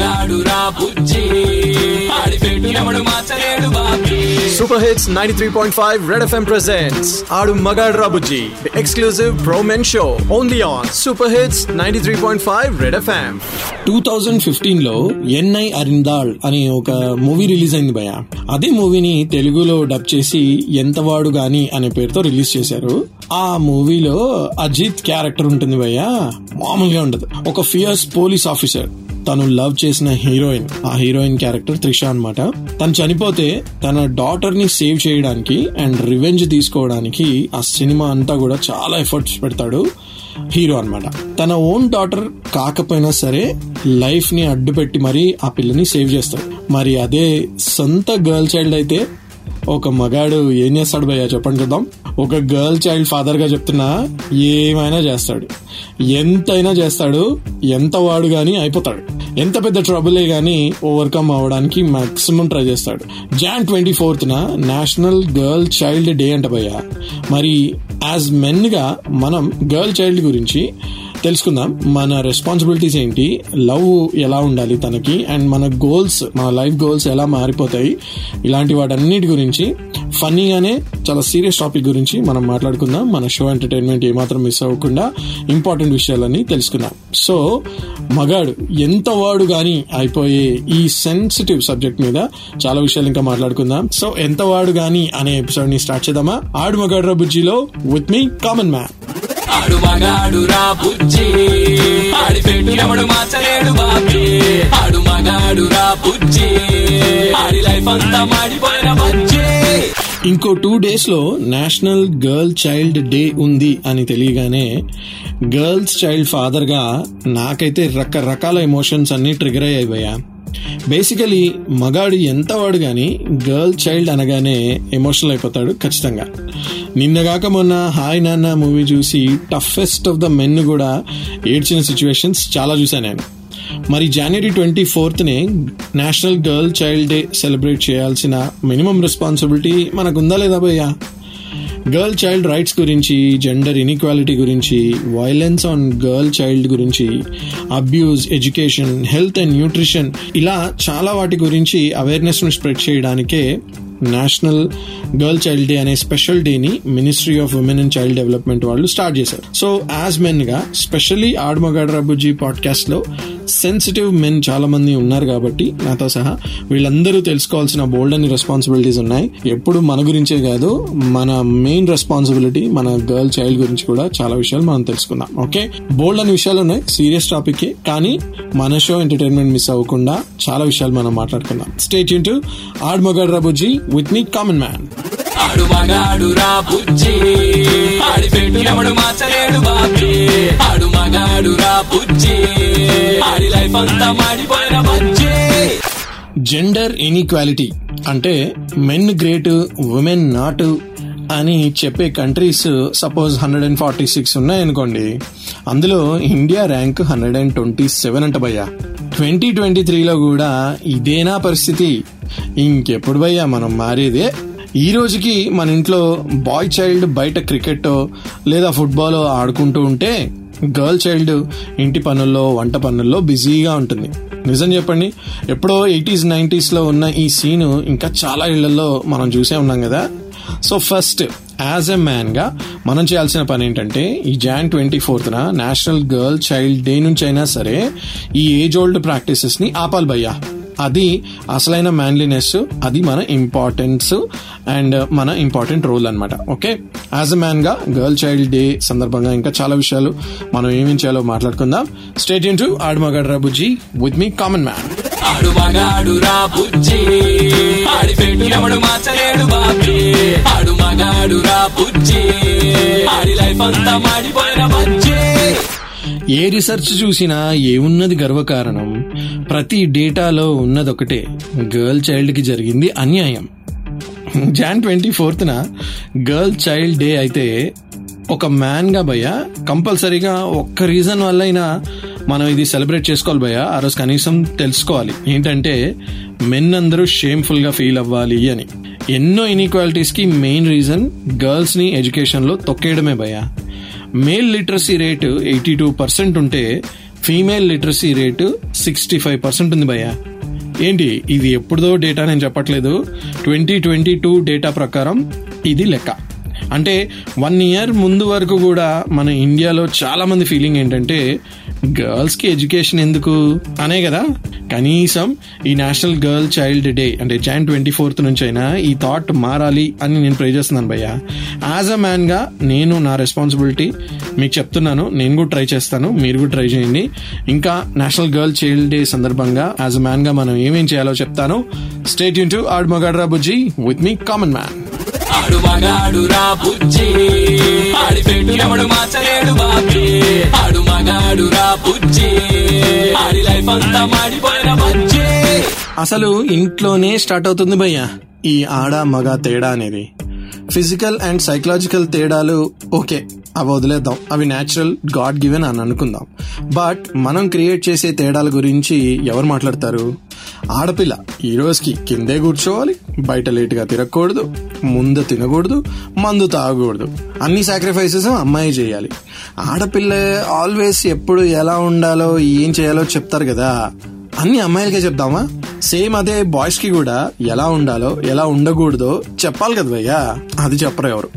మగాడు రా బుజ్జి. ఆడి పెట్టినప్పుడు మార్చలేడు బాబీ. Super Hits 93.5 Red FM presents Adu Magad Rabuji, the exclusive pro men show, only on Super Hits 93.5 Red FM. Two thousand ఫిఫ్టీన్లో ఎన్ఐ అరిందాల్ అనే ఒక మూవీ రిలీజ్ అయింది భయ అదే మూవీని తెలుగులో డబ్ చేసి ఎంతవాడు గాని అనే పేరుతో రిలీజ్ చేశారు. ఆ మూవీలో అజిత్ క్యారెక్టర్ ఉంటుంది భయ్య. మామూలుగా ఉండదు. ఒక ఫియర్స్ పోలీస్ ఆఫీసర్ తను లవ్ చేసిన హీరోయిన్ ఆ హీరోయిన్ క్యారెక్టర్ త్రిష అనమాట తను చనిపోతే తన డాటర్ని సేవ్ చేయడానికి అండ్ రివెంజ్ తీసుకోవడానికి ఆ సినిమా అంతా కూడా చాలా ఎఫర్ట్స్ పెడతాడు హీరో అన్నమాట. తన ఓన్ డాటర్ కాకపోయినా సరే లైఫ్ని అడ్డుపెట్టి మరీ ఆ పిల్లని సేవ్ చేస్తాడు. మరి అదే సొంత గర్ల్ చైల్డ్ అయితే ఒక మగాడు ఏం చేస్తాడు భయ్యా? చెప్పండి చూద్దాం. ఒక గర్ల్ చైల్డ్ ఫాదర్గా చెప్తున్నా ఏమైనా చేస్తాడు. ఎంతైనా చేస్తాడు ఎంత వాడు గాని అయిపోతాడు. ఎంత పెద్ద ట్రబులే గాని ఓవర్కమ్ అవడానికి మాక్సిమం ట్రై చేస్తాడు. Jan twenty fourth national girl child day అంట భయ్యా. మరి యాజ్ మెన్గా మనం గర్ల్ చైల్డ్ గురించి తెలుసుకుందాం. మన రెస్పాన్సిబిలిటీస్ ఏంటి? లవ్ ఎలా ఉండాలి తనకి? అండ్ మన గోల్స్ మన లైఫ్ గోల్స్ ఎలా మారిపోతాయి? ఇలాంటి వాటన్నిటి గురించి ఫన్నీగానే చాలా సీరియస్ టాపిక్ గురించి మనం మాట్లాడుకుందాం. మన షో ఎంటర్టైన్మెంట్ ఏమాత్రం మిస్ అవ్వకుండా ఇంపార్టెంట్ విషయాలన్నీ తెలుసుకుందాం. సో మగాడు ఎంత వాడు గాని అయిపోయే ఈ సెన్సిటివ్ సబ్జెక్ట్ మీద చాలా విషయాలు ఇంకా మాట్లాడుకుందాం. సో ఎంత వాడు గాని అనే ఎపిసోడ్ని స్టార్ట్ చేద్దామా? ఆడు మగాడు బుజ్జిలో విత్ మీ కామన్ మ్యాన్ ఆడు మగాడు రా బుజ్జి. ఆడి పెట్టినప్పుడు మార్చలేడు బాబీ. ఆడు మగాడు రా బుజ్జి. ఆడి లైఫ్ అంతా మాడిపోయిన బుజ్జి. ఇంకో టూ డేస్లో నేషనల్ గర్ల్ చైల్డ్ డే ఉంది అని తెలియగానే గర్ల్స్ చైల్డ్ ఫాదర్గా నాకైతే రకరకాల ఎమోషన్స్ అన్ని ట్రిగర్ అయ్యాయి బేసికలీ మగాడు ఎంత వాడు కానీ గర్ల్ చైల్డ్ అనగానే ఎమోషనల్ అయిపోతాడు ఖచ్చితంగా. నిన్నగాక మొన్న హాయ్ నాన్న మూవీ చూసి టఫెస్ట్ ఆఫ్ ద మెన్ కూడా ఏడ్చిన సిచ్యువేషన్స్ చాలా చూసాను నేను. మరి జనవరి twenty ఫోర్త్నే national girl child day celebrate చేయాల్సిన మినిమం రెస్పాన్సిబిలిటీ మనకుందా లేదా భయ్యా? గర్ల్ చైల్డ్ రైట్స్ గురించి జెండర్ ఇన్ఈక్వాలిటీ గురించి వైలెన్స్ ఆన్ గర్ల్ చైల్డ్ గురించి abuse education health and nutrition ఇలా చాలా వాటి గురించి అవేర్నెస్ను స్ప్రెడ్ చేయడానికే నేషనల్ గర్ల్ చైల్డ్ డే అనే స్పెషల్ డేని ministry of women and child development వాళ్ళు స్టార్ట్ చేశారు. సో యాజ్ మెన్గా స్పెషల్లీ ఆడమగాడ్ రబుజీ పాడ్కాస్ట్లో సెన్సిటివ్ మెన్ చాలా మంది ఉన్నారు కాబట్టి నాతో సహా వీళ్ళందరూ తెలుసుకోవాల్సిన బోల్డ్ అని రెస్పాన్సిబిలిటీస్ ఉన్నాయి. ఎప్పుడు మన గురించే కాదు మన మెయిన్ రెస్పాన్సిబిలిటీ మన గర్ల్ చైల్డ్ గురించి కూడా చాలా విషయాలు మనం తెలుసుకుందాం. ఓకే బోల్డ్ అని విషయాలు ఉన్నాయి సీరియస్ టాపిక్ కానీ మన షో ఎంటర్టైన్మెంట్ మిస్ అవ్వకుండా చాలా విషయాలు మనం మాట్లాడుకుందాం. స్టేట్ ఇంటూ ఆడ్ ఆడమగాడ్ రబుజీ విత్ మీ కామన్ మ్యాన్ ఆడు మగాడు రా బుజ్జి. ఆడి పెట్టినప్పుడు మాచలేడు బాబీ. ఆడు మగాడు రా బుజ్జి. ఆడి లైఫ్ అంతా మాడిపోయిన జెండర్ ఇన్ఈక్వాలిటీ అంటే మెన్ గ్రేట్ ఉమెన్ నాట్ అని చెప్పే countries suppose hundred and forty six ఉన్నాయనుకోండి. అందులో India rank hundred and twenty seven అంట భయ్యా. ట్వంటీ ట్వంటీ త్రీలో కూడా ఇదేనా పరిస్థితి? ఇంకెప్పుడు భయ్యా మనం మారేదే? ఈ రోజుకి మన ఇంట్లో బాయ్ చైల్డ్ బయట క్రికెట్ లేదా ఫుట్బాల్ ఆడుకుంటూ ఉంటే గర్ల్ చైల్డ్ ఇంటి పనుల్లో వంట పనుల్లో బిజీగా ఉంటుంది. నిజం చెప్పండి ఎప్పుడో ఎయిటీస్ నైంటీస్లో ఉన్న ఈ సీను ఇంకా చాలా ఇళ్ళలో మనం చూసే ఉన్నాం కదా. సో ఫస్ట్ యాజ్ ఎ మ్యాన్గా మనం చేయాల్సిన పని ఏంటంటే ఈ Jan twenty fourth national girl child day నుంచి అయినా సరే ఈ ఏజ్ ఓల్డ్ ప్రాక్టీసెస్ని ఆపాలి భయ్యా. అది అసలైన మ్యాన్లీనెస్ అది మన ఇంపార్టెన్స్ అండ్ మన ఇంపార్టెంట్ రోల్ అనమాట ఓకే యాజ్ అ మ్యాన్గా గర్ల్ చైల్డ్ డే సందర్భంగా ఇంకా చాలా విషయాలు మనం ఏమేం చేయాలో మాట్లాడుకుందాం. స్టేట్ ఇన్ టు ఆడమగడ్ రాబుజీ విత్ మీ కామన్ మ్యాన్ ఆడు మగాడు రా బుజ్జి. ఆడి లైఫ్ అంతా మాడిపోయిన బుజ్జి. ఏ రీసెర్చ్ చూసినా ఏమున్నది గర్వకారణం? ప్రతి డేటాలో ఉన్నదొకటే. గర్ల్ చైల్డ్కి జరిగింది అన్యాయం. జాన్ ట్వంటీ ఫోర్త్న గర్ల్ చైల్డ్ డే అయితే ఒక మ్యాన్గా భయ కంపల్సరీగా ఒక్క రీజన్ వల్ల అయినా మనం ఇది సెలబ్రేట్ చేసుకోవాలి భయ ఆ రోజు కనీసం తెలుసుకోవాలి. ఏంటంటే మెన్ అందరూ షేమ్ఫుల్గా ఫీల్ అవ్వాలి అని. ఎన్నో ఇన్ఈక్వాలిటీస్కి మెయిన్ రీజన్ గర్ల్స్ని ఎడ్యుకేషన్లో తొక్కేయడమే భయ male literacy rate eighty two percent ఉంటే female literacy rate sixty five percent ఉంది భయ్య. ఏంటి ఇది ఎప్పుడుదో డేటా నేను చెప్పట్లేదు. ట్వంటీ ట్వంటీ టూ డేటా ప్రకారం ఇది లెక్క. అంటే వన్ ఇయర్ ముందు వరకు కూడా మన ఇండియాలో చాలా మంది ఫీలింగ్ ఏంటంటే గర్ల్స్కి ఎడ్యుకేషన్ ఎందుకు? అనే కదా. కనీసం ఈ నేషనల్ గర్ల్ చైల్డ్ డే అంటే జాన్ ట్వంటీ ఫోర్త్ నుంచి అయినా ఈ థాట్ మారాలి అని నేను ప్రే చేస్తున్నాను భయ్య. యాజ్ అ మ్యాన్గా నేను నా రెస్పాన్సిబిలిటీ మీకు చెప్తున్నాను నేను కూడా ట్రై చేస్తాను మీరు కూడా ట్రై చేయండి. ఇంకా నేషనల్ గర్ల్ చైల్డ్ డే సందర్భంగా యాజ్ అ మ్యాన్గా మనం ఏమేం చేయాలో చెప్తాను. స్టేట్ యూన్ టు ఆడ్ మగాడ్రా బుజ్జి విత్ మీ కామన్ మ్యాన్ ఆడు మగాడు రా బుజ్జి. ఆడి పెట్టు ఎవడు మార్చలేడు బాబీ. ఆడు మగాడు రా బుజ్జి. ఆడి లైఫ్ అంతా మాడిపోయిన బజ్జి. అసలు ఇంట్లోనే స్టార్ట్ అవుతుంది భయ్య ఈ ఆడ మగ తేడా అనేది. ఫిజికల్ అండ్ సైకలాజికల్ తేడాలు ఓకే అవి వదిలేద్దాం. అవి న్యాచురల్ గాడ్ గివెన్ అని అనుకుందాం. బట్ మనం క్రియేట్ చేసే తేడాల గురించి ఎవరు మాట్లాడతారు? ఆడపిల్ల ఈ రోజుకి కిందే కూర్చోవాలి బయట లేటుగా తిరగకూడదు ముందు తినకూడదు మందు తాగకూడదు. అన్ని సాక్రిఫైసెస్ అమ్మాయి చేయాలి. ఆడపిల్ల ఆల్వేస్ ఎప్పుడు ఎలా ఉండాలో ఏం చేయాలో చెప్తారు కదా. అన్ని అమ్మాయిలకే చెప్దామా? సేమ్ అదే బాయ్స్కి కూడా ఎలా ఉండాలో ఎలా ఉండకూడదో చెప్పాలి కదా భయ్యా. అది చెప్పరు ఎవరు.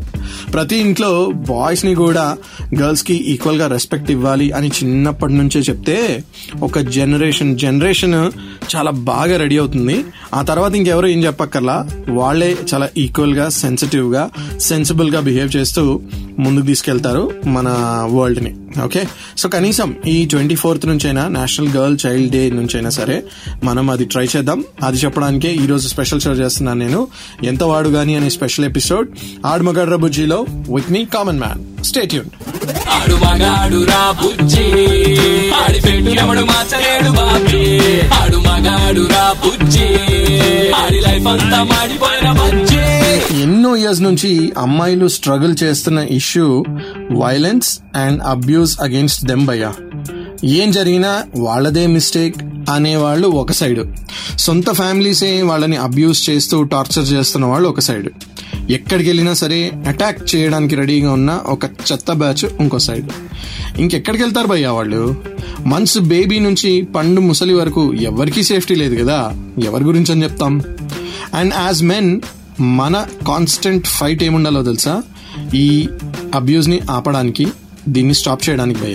ప్రతి ఇంట్లో బాయ్స్ని కూడా గర్ల్స్కి ఈక్వల్గా రెస్పెక్ట్ ఇవ్వాలి అని చిన్నప్పటి నుంచే చెప్తే ఒక జనరేషన్ జనరేషన్ చాలా బాగా రెడీ అవుతుంది. ఆ తర్వాత ఇంకెవరు ఏం చెప్పక్కర్లా? వాళ్ళే చాలా ఈక్వల్గా సెన్సిటివ్గా సెన్సిబుల్గా బిహేవ్ చేస్తూ ముందుకు తీసుకెళ్తారు మన వరల్డ్ని. ఓకే సో కనీసం ఈ ట్వంటీ ఫోర్త్ నుంచైనా నేషనల్ గర్ల్ చైల్డ్ డే నుంచైనా సరే మనం అది ట్రై చేద్దాం. అది చెప్పడానికే ఈ రోజు స్పెషల్ షో చేస్తున్నాను నేను. ఎంత వాడు గాని అనే స్పెషల్ ఎపిసోడ్ ఆడమగడ్ర బుజ్జిలో with me common man stay యూన్ ఆడు మగాడు రా బుజ్జి. ఆడి పెట్టినప్పుడు ఎవడు మార్చలేడు బాబీ. ఆడు మగాడు రా బుజ్జి. ఆడి లైఫ్ అంతా మాడిపోయిన బుజ్జి. ఎన్నో ఇయర్స్ నుంచి అమ్మాయిలు స్ట్రగుల్ చేస్తున్న issue violence and abuse against them భయ్యా. ఏం జరిగినా వాళ్ళదే మిస్టేక్ అనేవాళ్ళు ఒక సైడు సొంత ఫ్యామిలీసే వాళ్ళని అబ్యూస్ చేస్తూ టార్చర్ చేస్తున్న వాళ్ళు ఒక సైడు ఎక్కడికి వెళ్ళినా సరే అటాక్ చేయడానికి రెడీగా ఉన్న ఒక చెత్త బ్యాచ్ ఇంకో సైడ్ ఇంకెక్కడికి వెళ్తారు భయ్యా వాళ్ళు? మంత్స్ బేబీ నుంచి పండు ముసలి వరకు ఎవరికీ సేఫ్టీ లేదు కదా? ఎవరి గురించి అని చెప్తాం. అండ్ యాజ్ మెన్ మన కాన్స్టెంట్ ఫైట్ ఏముండాలో తెలుసా? ఈ అబ్యూస్ని ఆపడానికి దీన్ని స్టాప్ చేయడానికి భయ్య.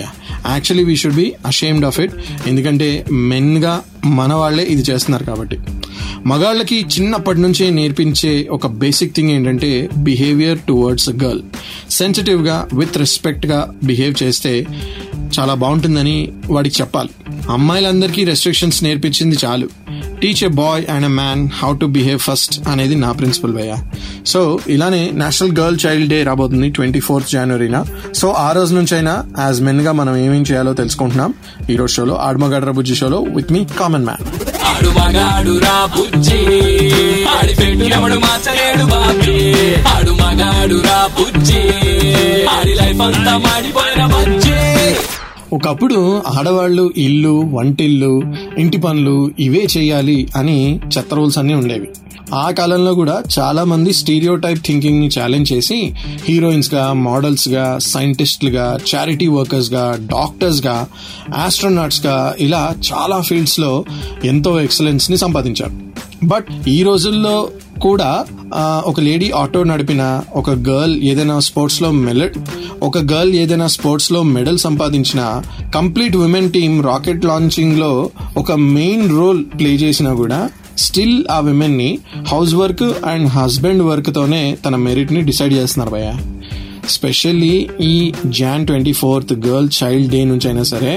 Actually we should be ashamed of it ఎందుకంటే మెన్గా మన వాళ్ళే ఇది చేస్తున్నారు కాబట్టి. మగాళ్ళకి చిన్నప్పటి నుంచే నేర్పించే ఒక బేసిక్ థింగ్ ఏంటంటే బిహేవియర్ టువర్డ్స్ గర్ల్ సెన్సిటివ్గా విత్ రెస్పెక్ట్గా బిహేవ్ చేస్తే చాలా బాగుంటుందని వాడికి చెప్పాలి. అమ్మాయిలందరికీ రెస్ట్రిక్షన్స్ నేర్పించింది చాలు. Teach a boy and a man how to behave first అనేది నా ప్రిన్సిపల్ భయ్య. సో ఇలానే నేషనల్ గర్ల్ చైల్డ్ డే రాబోతుంది ట్వంటీ ఫోర్త్ జనవరిన సో ఆ రోజు నుంచైనా యాజ్ మెన్గా మనం ఏమేం చేయాలో తెలుసుకుంటున్నాం. ఈ రోజు షోలో ఆడమగడ్ర బుజ్జి షోలో విత్ మీ కామన్ మ్యాన్ ఆడు మగాడు రా బుజ్జి. ఆడి పెట్టు ఎవడు మార్చలేడు బాబీ. ఆడు మగాడు రా బుజ్జి. ఆడి లైఫ్ అంతా మాడిపోయిన బజ్జి. ఒకప్పుడు ఆడవాళ్ళు ఇల్లు వంటిల్లు ఇంటి పనులు ఇవే చేయాలి అని చెత్త రూల్స్ అన్ని ఉండేవి. ఆ కాలంలో కూడా చాలా మంది స్టీరియో టైప్ థింకింగ్ని ఛాలెంజ్ చేసి హీరోయిన్స్గా మోడల్స్గా సైంటిస్టులుగా చారిటీ వర్కర్స్గా డాక్టర్స్గా ఆస్ట్రోనాట్స్గా ఇలా చాలా ఫీల్డ్స్లో ఎంతో ఎక్సలెన్స్ని సంపాదించారు. బట్ ఈ రోజుల్లో కూడా ఒక లేడీ ఆటో నడిపిన ఒక గర్ల్ ఏదైనా స్పోర్ట్స్లో మెడల్ ఒక గర్ల్ ఏదైనా స్పోర్ట్స్లో మెడల్ సంపాదించిన కంప్లీట్ ఉమెన్ టీమ్ రాకెట్ లాంచింగ్లో ఒక మెయిన్ రోల్ ప్లే చేసినా కూడా స్టిల్ ఆ విమెన్ని house work and husband work తోనే తన మెరిట్ని డిసైడ్ చేస్తున్నారు భయ్య. స్పెషల్లీ ఈ Jan twenty fourth girl child day నుంచి అయినా సరే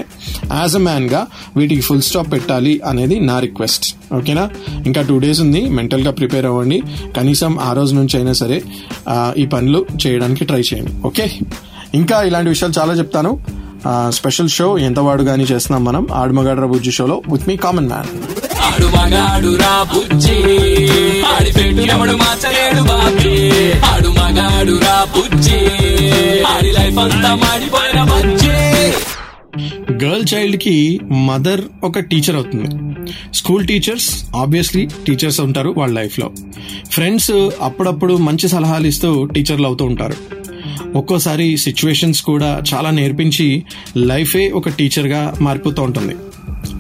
యాజ్ అ మ్యాన్గా వీటికి ఫుల్ స్టాప్ పెట్టాలి అనేది నా రిక్వెస్ట్ ఓకేనా ఇంకా టూ డేస్ ఉంది మెంటల్గా ప్రిపేర్ అవ్వండి. కనీసం ఆ రోజు నుంచి అయినా సరే ఈ పనులు చేయడానికి ట్రై చేయండి. ఓకే ఇంకా ఇలాంటి విషయాలు చాలా చెప్తాను. స్పెషల్ షో ఎంత వాడు కానీ చేస్తున్నాం మనం. ఆడమగాడ్ర బుజ్జి షోలో విత్ మీ కామన్ మ్యాన్ ఆడు మగాడు రా బుజ్జి. ఆడి పెట్టు ఎవడు మార్చలేడు బాబీ. ఆడు మగాడు రా బుజ్జి. ఆడి లైఫ్ అంతా మాడిపోయిన బుజ్జి. గర్ల్ చైల్డ్కి మదర్ ఒక టీచర్ అవుతుంది. స్కూల్ టీచర్స్ ఆబ్వియస్లీ టీచర్స్ ఉంటారు వాళ్ళ లైఫ్లో ఫ్రెండ్స్ అప్పుడప్పుడు మంచి సలహాలు ఇస్తూ టీచర్లు అవుతూ ఉంటారు. ఒక్కోసారి సిచ్యువేషన్స్ కూడా చాలా నేర్పించి లైఫే ఒక టీచర్గా మారిపోతూ ఉంటుంది.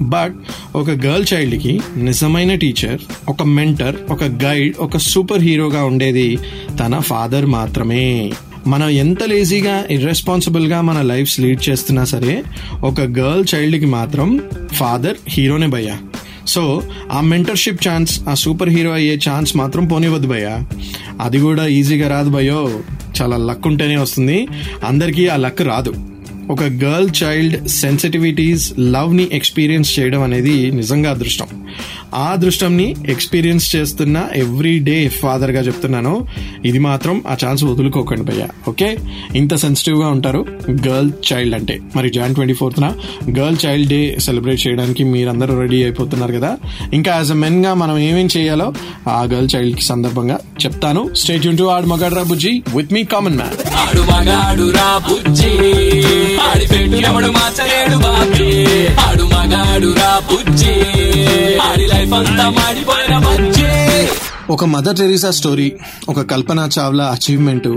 బట్ ఒక గర్ల్ చైల్డ్కి నిజమైన టీచర్ ఒక మెంటర్ ఒక గైడ్ ఒక సూపర్ హీరోగా ఉండేది తన ఫాదర్ మాత్రమే. మనం ఎంత లేజీగా ఇర్రెస్పాన్సిబుల్గా మన లైఫ్స్ లీడ్ చేస్తున్నా సరే ఒక గర్ల్ చైల్డ్కి మాత్రం ఫాదర్ హీరోనే భయ్యా. సో ఆ మెంటర్షిప్ ఛాన్స్ ఆ సూపర్ హీరో అయ్యే ఛాన్స్ మాత్రం పోనివద్దు భయ్యా. అది కూడా ఈజీగా రాదు భయో చాలా లక్ ఉంటేనే వస్తుంది. అందరికీ ఆ లక్ రాదు. ఒక గర్ల్ చైల్డ్ సెన్సిటివిటీస్ లవ్ని ఎక్స్పీరియన్స్ చేయడం అనేది నిజంగా అదృష్టం. ఆ దృష్టంని ఎక్స్పీరియన్స్ చేస్తున్న ఎవ్రీ డే ఫాదర్గా చెప్తున్నాను. ఇది మాత్రం ఆ ఛాన్స్ వదులుకోకండి భయ్య ఓకే? ఇంత సెన్సిటివ్గా ఉంటారు గర్ల్ చైల్డ్ అంటే. మరి Jan twenty fourth girl child day celebrate చేయడానికి మీరందరూ రెడీ అయిపోతున్నారు కదా? ఇంకా యాజ్ అ మెన్గా మనం ఏమేం చేయాలో ఆ గర్ల్ చైల్డ్కి సందర్భంగా చెప్తాను. స్టేట్ యూన్ టు ఆడు మగాడు రా బుజ్జి విత్ మీ కామన్ మ్యాన్. ఒక మదర్ టెరీసా స్టోరీ ఒక కల్పనా చావ్లా అచీవ్మెంట్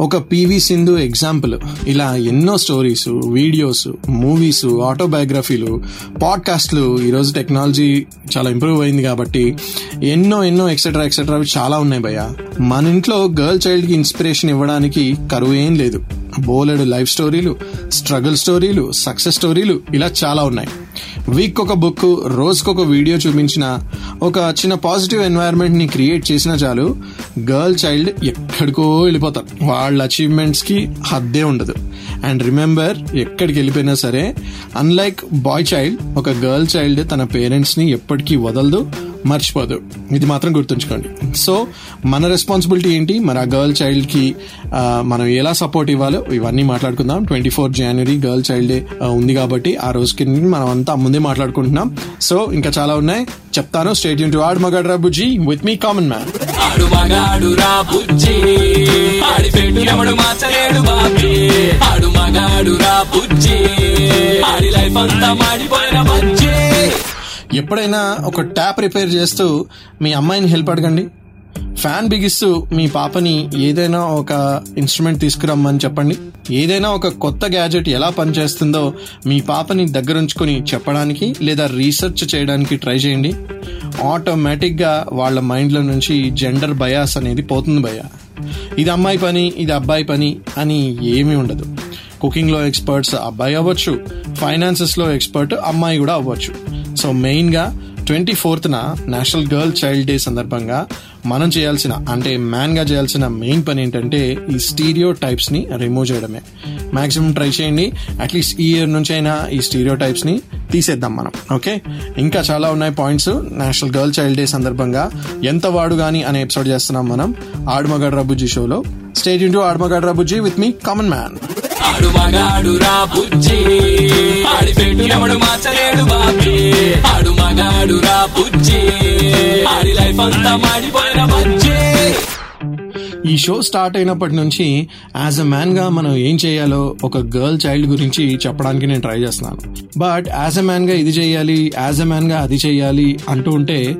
ఒక పివి సింధు ఎగ్జాంపుల్. ఇలా ఎన్నో స్టోరీస్ వీడియోస్ మూవీస్ ఆటోబయోగ్రఫీలు పాడ్కాస్ట్లు ఈరోజు టెక్నాలజీ చాలా ఇంప్రూవ్ అయింది కాబట్టి ఎన్నో ఎన్నో ఎక్సెట్రా ఎక్సెట్రా చాలా ఉన్నాయి భయ్య. మన ఇంట్లో గర్ల్ చైల్డ్కి ఇన్స్పిరేషన్ ఇవ్వడానికి కరువు ఏం లేదు. బోలెడు లైఫ్ స్టోరీలు స్ట్రగుల్ స్టోరీలు సక్సెస్ స్టోరీలు ఇలా చాలా ఉన్నాయి. వీక్ ఒక బుక్ రోజుకొక వీడియో చూపించిన ఒక చిన్న పాజిటివ్ ఎన్వైరన్మెంట్ని క్రియేట్ చేసినా చాలు గర్ల్ చైల్డ్ ఎక్కడికో వెళ్ళిపోతారు. వాళ్ళ అచీవ్మెంట్స్కి హద్దే ఉండదు. అండ్ రిమెంబర్ ఎక్కడికి వెళ్ళిపోయినా సరే అన్లైక్ బాయ్ చైల్డ్ ఒక గర్ల్ చైల్డ్ తన పేరెంట్స్ని ఎప్పటికీ వదలదు మర్చిపోదు. ఇది మాత్రం గుర్తుంచుకోండి. సో మన రెస్పాన్సిబిలిటీ ఏంటి? మన గర్ల్ చైల్డ్కి మనం ఎలా సపోర్ట్ ఇవ్వాలో ఇవన్నీ మాట్లాడుకుందాం. Twenty four January girl child day ఉంది కాబట్టి ఆ రోజుకి మనం అంతా ముందే మాట్లాడుకుంటున్నాం. సో ఇంకా చాలా ఉన్నాయి. చెప్తాను. స్టేట్ టు ఆడు మగాడ్రా బుజ్జి విత్ మీ కామన్ మ్యాన్ ఆడు మగాడు రా బుజ్జి ఆడి పెట్టు ఎవడు మార్చలేడు బాబీ ఆడు మగాడు రా బుజ్జి ఆడి లైఫ్ అంతా మాడిపోయిన బుజ్జి. ఎప్పుడైనా ఒక ట్యాప్ రిపేర్ చేస్తూ మీ అమ్మాయిని హెల్ప్ అడగండి. ఫ్యాన్ బిగిస్తూ మీ పాపని ఏదైనా ఒక ఇన్స్ట్రుమెంట్ తీసుకురమ్మని చెప్పండి. ఏదైనా ఒక కొత్త గ్యాజెట్ ఎలా పనిచేస్తుందో మీ పాపని దగ్గరుంచుకొని చెప్పడానికి లేదా రీసెర్చ్ చేయడానికి ట్రై చేయండి. ఆటోమేటిక్గా వాళ్ళ మైండ్లో నుంచి జెండర్ బయాస్ అనేది పోతుంది భయ ఇది అమ్మాయి పని ఇది అబ్బాయి పని అని ఏమీ ఉండదు. కుకింగ్లో ఎక్స్పర్ట్స్ అబ్బాయి అవ్వచ్చు ఫైనాన్సెస్లో ఎక్స్పర్ట్ అమ్మాయి కూడా అవ్వచ్చు. సో మెయిన్గా ట్వంటీ ఫోర్త్న నేషనల్ గర్ల్ చైల్డ్ డే సందర్భంగా మనం చేయాల్సిన అంటే మ్యాన్గా చేయాల్సిన మెయిన్ పని ఏంటంటే ఈ స్టీరియో టైప్స్ని రిమూవ్ చేయడమే. మ్యాక్సిమం ట్రై చేయండి. అట్లీస్ట్ ఈ ఇయర్ నుంచి అయినా ఈ స్టీరియో టైప్స్ని తీసేద్దాం మనం. ఓకే ఇంకా చాలా ఉన్నాయి points national girl child day సందర్భంగా ఎంత వాడు గాని అనే ఎపిసోడ్ చేస్తున్నాం మనం. ఆడమగడ్ రబుజీ షోలో స్టేట్ ఇంటూ ఆడమగడ్ రబుజీ విత్ మీ కామన్ మ్యాన్ ఆడు మగాడు రా బుజ్జి. ఆడి పెట్టు ఎవడు మార్చలేడు బాబీ. ఆడు మగాడు రా బుజ్జి. ఆడి లైఫ్ అంతా మాడిపోయిన బుజ్జి. ఈ షో స్టార్ట్ అయినప్పటి నుంచి యాజ్ అ మ్యాన్గా మనం ఏం చేయాలో ఒక గర్ల్ చైల్డ్ గురించి చెప్పడానికి నేను ట్రై చేస్తున్నాను. బట్ యాజ్ అ మ్యాన్గా ఇది చేయాలి యాజ్ అ మ్యాన్గా అది చేయాలి అంటూ ఉంటే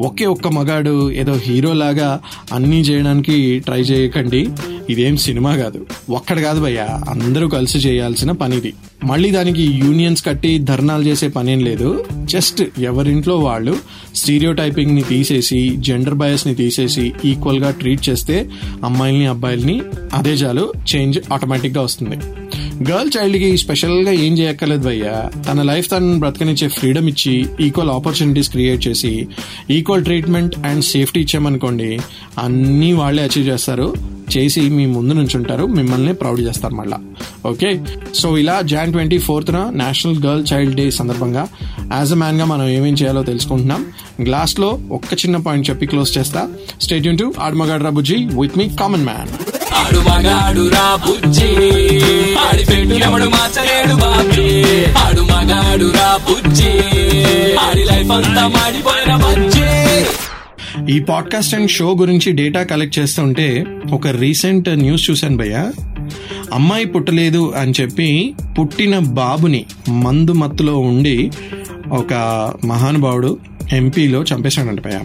ఒకే ఒక్క మగాడు ఏదో హీరో లాగా అన్నీ చేయడానికి ట్రై చేయకండి. ఇదేం సినిమా కాదు. ఒక్కడ కాదు భయ్య అందరూ కలిసి చేయాల్సిన పని ఇది మళ్ళీ దానికి యూనియన్స్ కట్టి ధర్నాలు చేసే పనేం లేదు. జస్ట్ ఎవరింట్లో వాళ్ళు స్టీరియో టైపింగ్ని తీసేసి జెండర్ బయస్ని తీసేసి ఈక్వల్గా ట్రీట్ చేస్తే అమ్మాయిల్ని అబ్బాయిల్ని అదే చాలు చేంజ్ ఆటోమేటిక్గా వస్తుంది. గర్ల్ చైల్డ్కి స్పెషల్గా ఏం చేయక్కర్లేదు భయ్య. తన లైఫ్ తను బ్రతకనిచ్చే ఫ్రీడమ్ ఇచ్చి ఈక్వల్ ఆపర్చునిటీస్ క్రియేట్ చేసి ఈక్వల్ ట్రీట్మెంట్ అండ్ సేఫ్టీ ఇచ్చామనుకోండి అన్నీ వాళ్ళే అచీవ్ చేస్తారు. చేసి మీ ముందు నుంచి ఉంటారు మిమ్మల్ని ప్రౌడ్ చేస్తారు మళ్ళా. ఓకే? సో ఇలా Jan twenty fourth national girl child day సందర్భంగా యాజ్ అ మ్యాన్గా మనం ఏమేం చేయాలో తెలుసుకుంటున్నాం. గ్లాస్లో ఒక్క చిన్న పాయింట్ చెప్పి క్లోజ్ చేస్తా. స్టేట్ యూన్ టు ఆడమగాడ్రా బుజ్జి విత్ మీ కామన్ మ్యాన్ ఆడు మగాడు రా బుజ్జి. ఆడి పెట్టు ఎవడు మార్చలేడు బాబీ. ఆడు మగాడు రా బుజ్జి. ఆడి లైఫ్ అంతా మాడిపోయిన బుజ్జి. ఈ పాడ్కాస్ట్ అండ్ షో గురించి డేటా కలెక్ట్ చేస్తుంటే ఒక రీసెంట్ న్యూస్ చూశాను భయ్య. అమ్మాయి పుట్టలేదు అని చెప్పి పుట్టిన బాబుని మందు మత్తులో ఉండి ఒక మహానుభావుడు ఎంపీలో చంపేశాడంట భయ్య.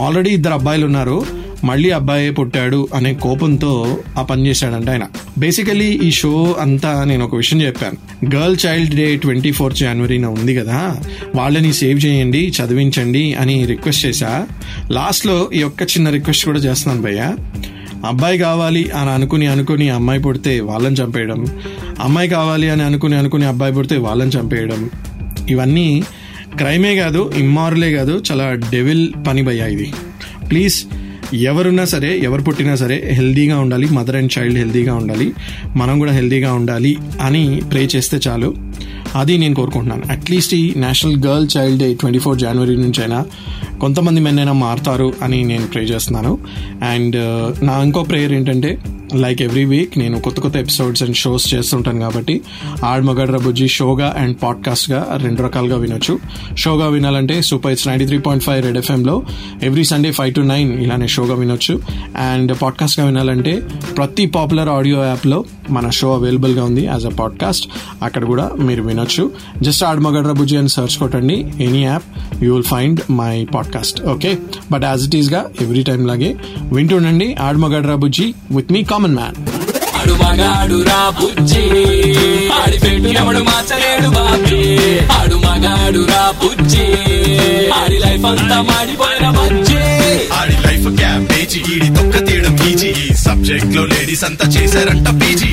ఆల్రెడీ ఇద్దరు అబ్బాయిలు ఉన్నారు. మళ్ళీ అబ్బాయే పుట్టాడు అనే కోపంతో ఆ పని చేశాడంట ఆయన. బేసికలీ ఈ షో అంతా నేను ఒక విషయం చెప్పాను. Girl child day twenty fourth జనవరిన ఉంది కదా? వాళ్ళని సేవ్ చేయండి చదివించండి అని రిక్వెస్ట్ చేశా. లాస్ట్లో ఈ ఒక్క చిన్న రిక్వెస్ట్ కూడా చేస్తున్నాను భయ్య. అబ్బాయి కావాలి అని అనుకుని అనుకుని అమ్మాయి పుడితే వాళ్ళని చంపేయడం. అమ్మాయి కావాలి అని అనుకుని అనుకుని అబ్బాయి పుడితే వాళ్ళని చంపేయడం. ఇవన్నీ క్రైమే కాదు ఇమ్మారులే కాదు చాలా డెవిల్ పని భయ్యా ఇది. ప్లీజ్ ఎవరున్నా సరే ఎవరు పుట్టినా సరే హెల్దీగా ఉండాలి మదర్ అండ్ చైల్డ్ హెల్దీగా ఉండాలి మనం కూడా హెల్దీగా ఉండాలి అని ప్రే చేస్తే చాలు. అది నేను కోరుకుంటున్నాను. అట్లీస్ట్ ఈ national girl child day twenty four జనవరి నుంచి అయినా కొంతమంది మెన్నైనా మారుతారు అని నేను ప్రే చేస్తున్నాను. అండ్ uh, నా ఇంకో ప్రేయర్ ఏంటంటే లైక్ ఎవ్రీ వీక్ నేను కొత్త కొత్త ఎపిసోడ్స్ అండ్ షోస్ చేస్తుంటాను కాబట్టి ఆడ్ బుజ్జి షోగా అండ్ పాడ్కాస్ట్గా రెండు రకాలుగా వినొచ్చు. షోగా వినాలంటే super it's ninety three point five red ఎఫ్ఎంలో every Sunday five to nine ఇలానే షోగా వినొచ్చు. అండ్ పాడ్కాస్ట్గా వినాలంటే ప్రతి పాపులర్ ఆడియో యాప్లో మన షో అవైలబుల్గా ఉంది యాజ్ అ పాడ్కాస్ట్. అక్కడ కూడా మీరు వినొచ్చు. జస్ట్ ఆడ్ బుజ్జి అని సర్చ్ కొట్టండి. Any app you will find my podcast. Okay? But as it ఈస్గా ఎవ్రీ టైం లాగే వింటుండండి ఆడ్ బుజ్జి విత్ మీ కామన్ మ్యాన్ ఆడు మగాడు రా బుజ్జి. ఆడి పెట్టు ఎవడు మార్చలేడు బాబీ. ఆడు మగాడు రా బుజ్జి. ఆడి లైఫ్ అంతా మాడిపోయిన బుజ్జి. ఆడి లైఫ్ క్యాబేజీ ఈడి తొక్క తీయడం ఈజీ. ఈ సబ్జెక్ట్లో లేడీస్ అంతా చేశారంట పీజీ.